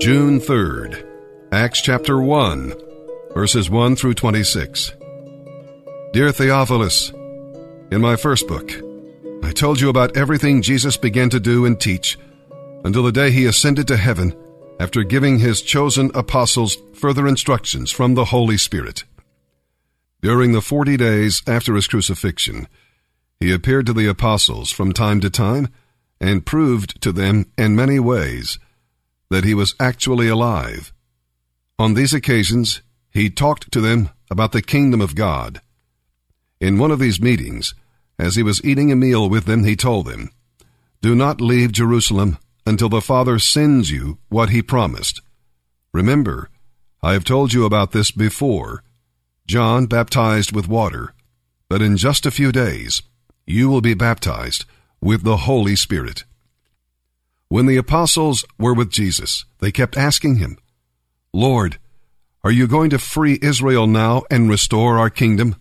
June 3rd, Acts chapter 1, verses 1 through 26. Dear Theophilus, in my first book, I told you about everything Jesus began to do and teach until the day he ascended to heaven after giving his chosen apostles further instructions from the Holy Spirit. During the forty days after his crucifixion, he appeared to the apostles from time to time and proved to them in many ways that he was actually alive. On these occasions, he talked to them about the kingdom of God. In one of these meetings, as he was eating a meal with them, he told them, Do not leave Jerusalem until the Father sends you what he promised. Remember, I have told you about this before. John baptized with water, but in just a few days, you will be baptized with the Holy Spirit. When the apostles were with Jesus, they kept asking him, Lord, are you going to free Israel now and restore our kingdom?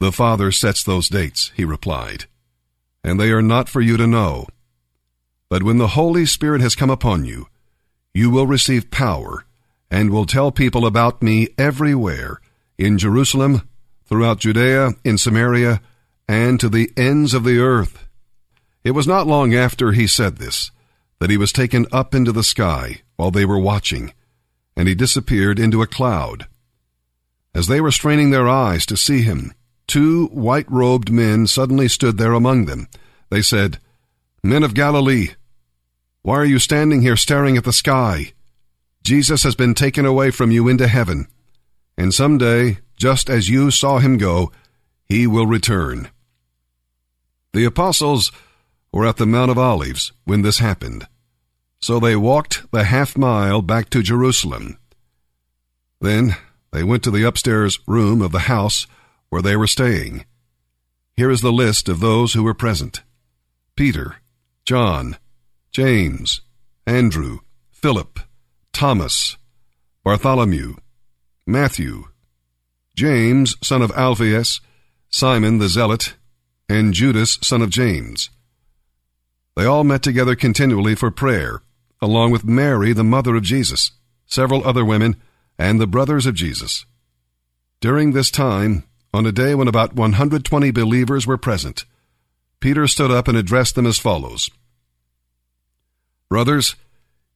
The Father sets those dates, he replied, and they are not for you to know. But when the Holy Spirit has come upon you, you will receive power and will tell people about me everywhere, in Jerusalem, throughout Judea, in Samaria, and to the ends of the earth. It was not long after he said this that he was taken up into the sky while they were watching, and he disappeared into a cloud. As they were straining their eyes to see him, two white robed men suddenly stood there among them. They said, Men of Galilee, why are you standing here staring at the sky? Jesus has been taken away from you into heaven, and some day, just as you saw him go, he will return. The apostles were at the Mount of Olives when this happened. So they walked the half mile back to Jerusalem. Then they went to the upstairs room of the house where they were staying. Here is the list of those who were present Peter, John, James, Andrew, Philip, Thomas, Bartholomew, Matthew, James, son of Alphaeus, Simon the Zealot, and Judas, son of James. They all met together continually for prayer, along with Mary, the mother of Jesus, several other women, and the brothers of Jesus. During this time, on a day when about 120 believers were present, Peter stood up and addressed them as follows Brothers,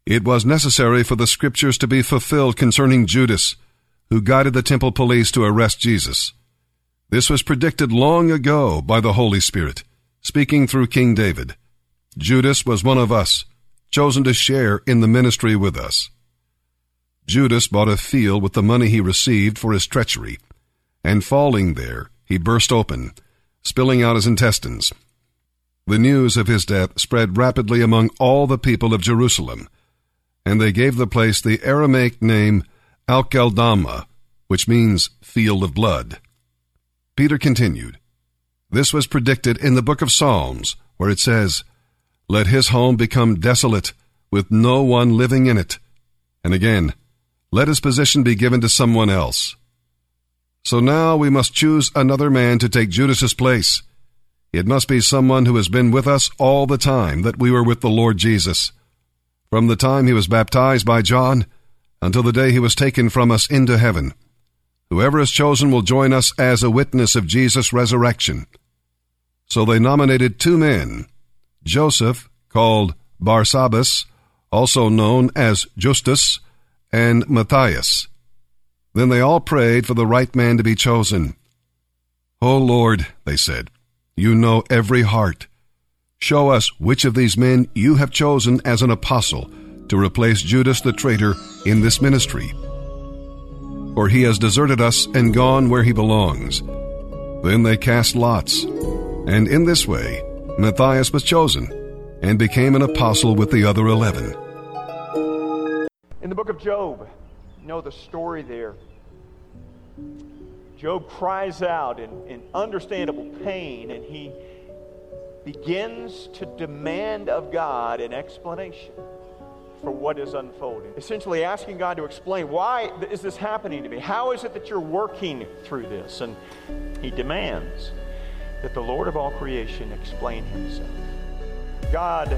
it was necessary for the scriptures to be fulfilled concerning Judas, who guided the temple police to arrest Jesus. This was predicted long ago by the Holy Spirit, speaking through King David. Judas was one of us, chosen to share in the ministry with us. Judas bought a field with the money he received for his treachery, and falling there, he burst open, spilling out his intestines. The news of his death spread rapidly among all the people of Jerusalem, and they gave the place the Aramaic name Akeldama, which means field of blood. Peter continued, This was predicted in the book of Psalms, where it says, let his home become desolate, with no one living in it. And again, let his position be given to someone else. So now we must choose another man to take Judas's place. It must be someone who has been with us all the time that we were with the Lord Jesus. From the time he was baptized by John until the day he was taken from us into heaven. Whoever is chosen will join us as a witness of Jesus' resurrection. So they nominated two men Joseph, called Barsabbas, also known as Justus, and Matthias. Then they all prayed for the right man to be chosen. O Lord, they said, you know every heart. Show us which of these men you have chosen as an apostle to replace Judas the traitor in this ministry. For he has deserted us and gone where he belongs. Then they cast lots, and in this way Matthias was chosen and became an apostle with the other eleven. In the book of Job, you know the story there. Job cries out in, in understandable pain and he begins to demand of God an explanation for what is unfolding. Essentially asking God to explain why is this happening to me? How is it that you're working through this? And he demands that the Lord of all creation explain himself. God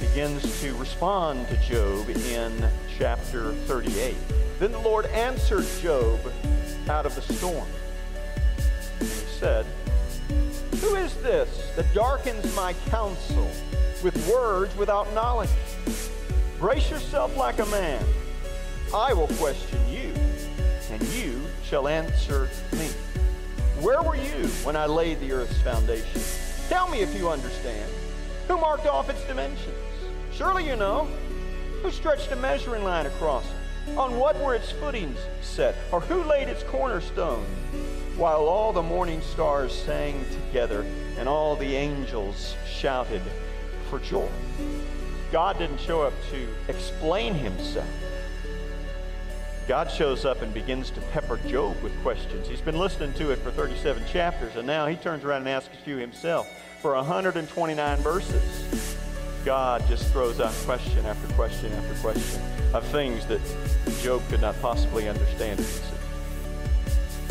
begins to respond to Job in chapter 38. Then the Lord answered Job out of the storm. And he said, Who is this that darkens my counsel with words without knowledge? Brace yourself like a man. I will question you, and you shall answer me. Where were you when I laid the earth's foundation? Tell me if you understand. Who marked off its dimensions? Surely you know. Who stretched a measuring line across it? On what were its footings set? Or who laid its cornerstone? While all the morning stars sang together and all the angels shouted for joy. God didn't show up to explain himself. God shows up and begins to pepper Job with questions. He's been listening to it for 37 chapters, and now he turns around and asks few himself. For 129 verses, God just throws out question after question after question of things that Job could not possibly understand.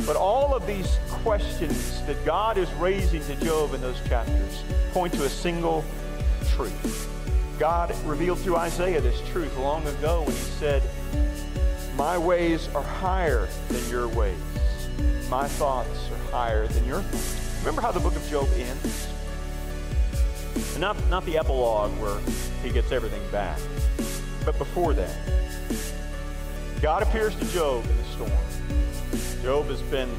But all of these questions that God is raising to Job in those chapters point to a single truth. God revealed through Isaiah this truth long ago when he said, my ways are higher than your ways. My thoughts are higher than your thoughts. Remember how the book of Job ends? Not, not the epilogue where he gets everything back, but before that. God appears to Job in the storm. Job has been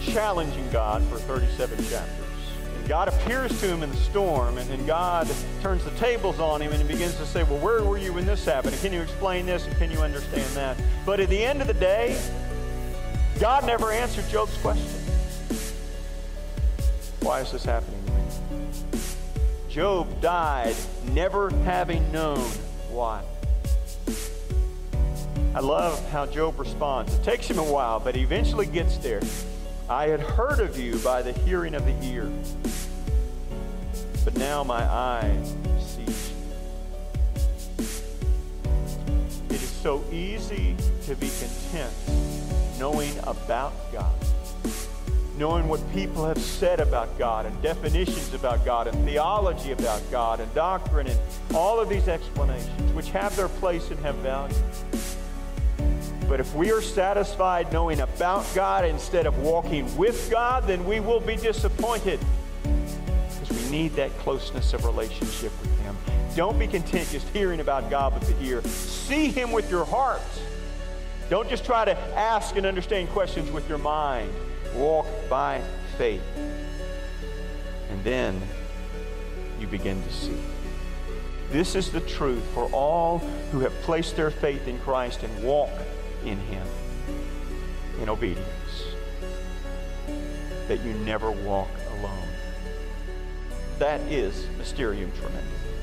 challenging God for 37 chapters. God appears to him in the storm, and, God turns the tables on him and begins to say, Well, where were you when this happened? And can you explain this? And can you understand that? But at the end of the day, God never answered Job's question. Why is this happening to me? Job died never having known why. I love how Job responds. It takes him a while, but he eventually gets there. I had heard of you by the hearing of the ear, but now my eye sees you. It is so easy to be content knowing about God, knowing what people have said about God, and definitions about God, and theology about God, and doctrine, and all of these explanations, which have their place and have value. But if we are satisfied knowing about God instead of walking with God, then we will be disappointed because we need that closeness of relationship with Him. Don't be content just hearing about God with the ear. See Him with your heart. Don't just try to ask and understand questions with your mind. Walk by faith. And then you begin to see. This is the truth for all who have placed their faith in Christ and walk in Him in obedience. That you never walk alone. That is Mysterium Tremendum.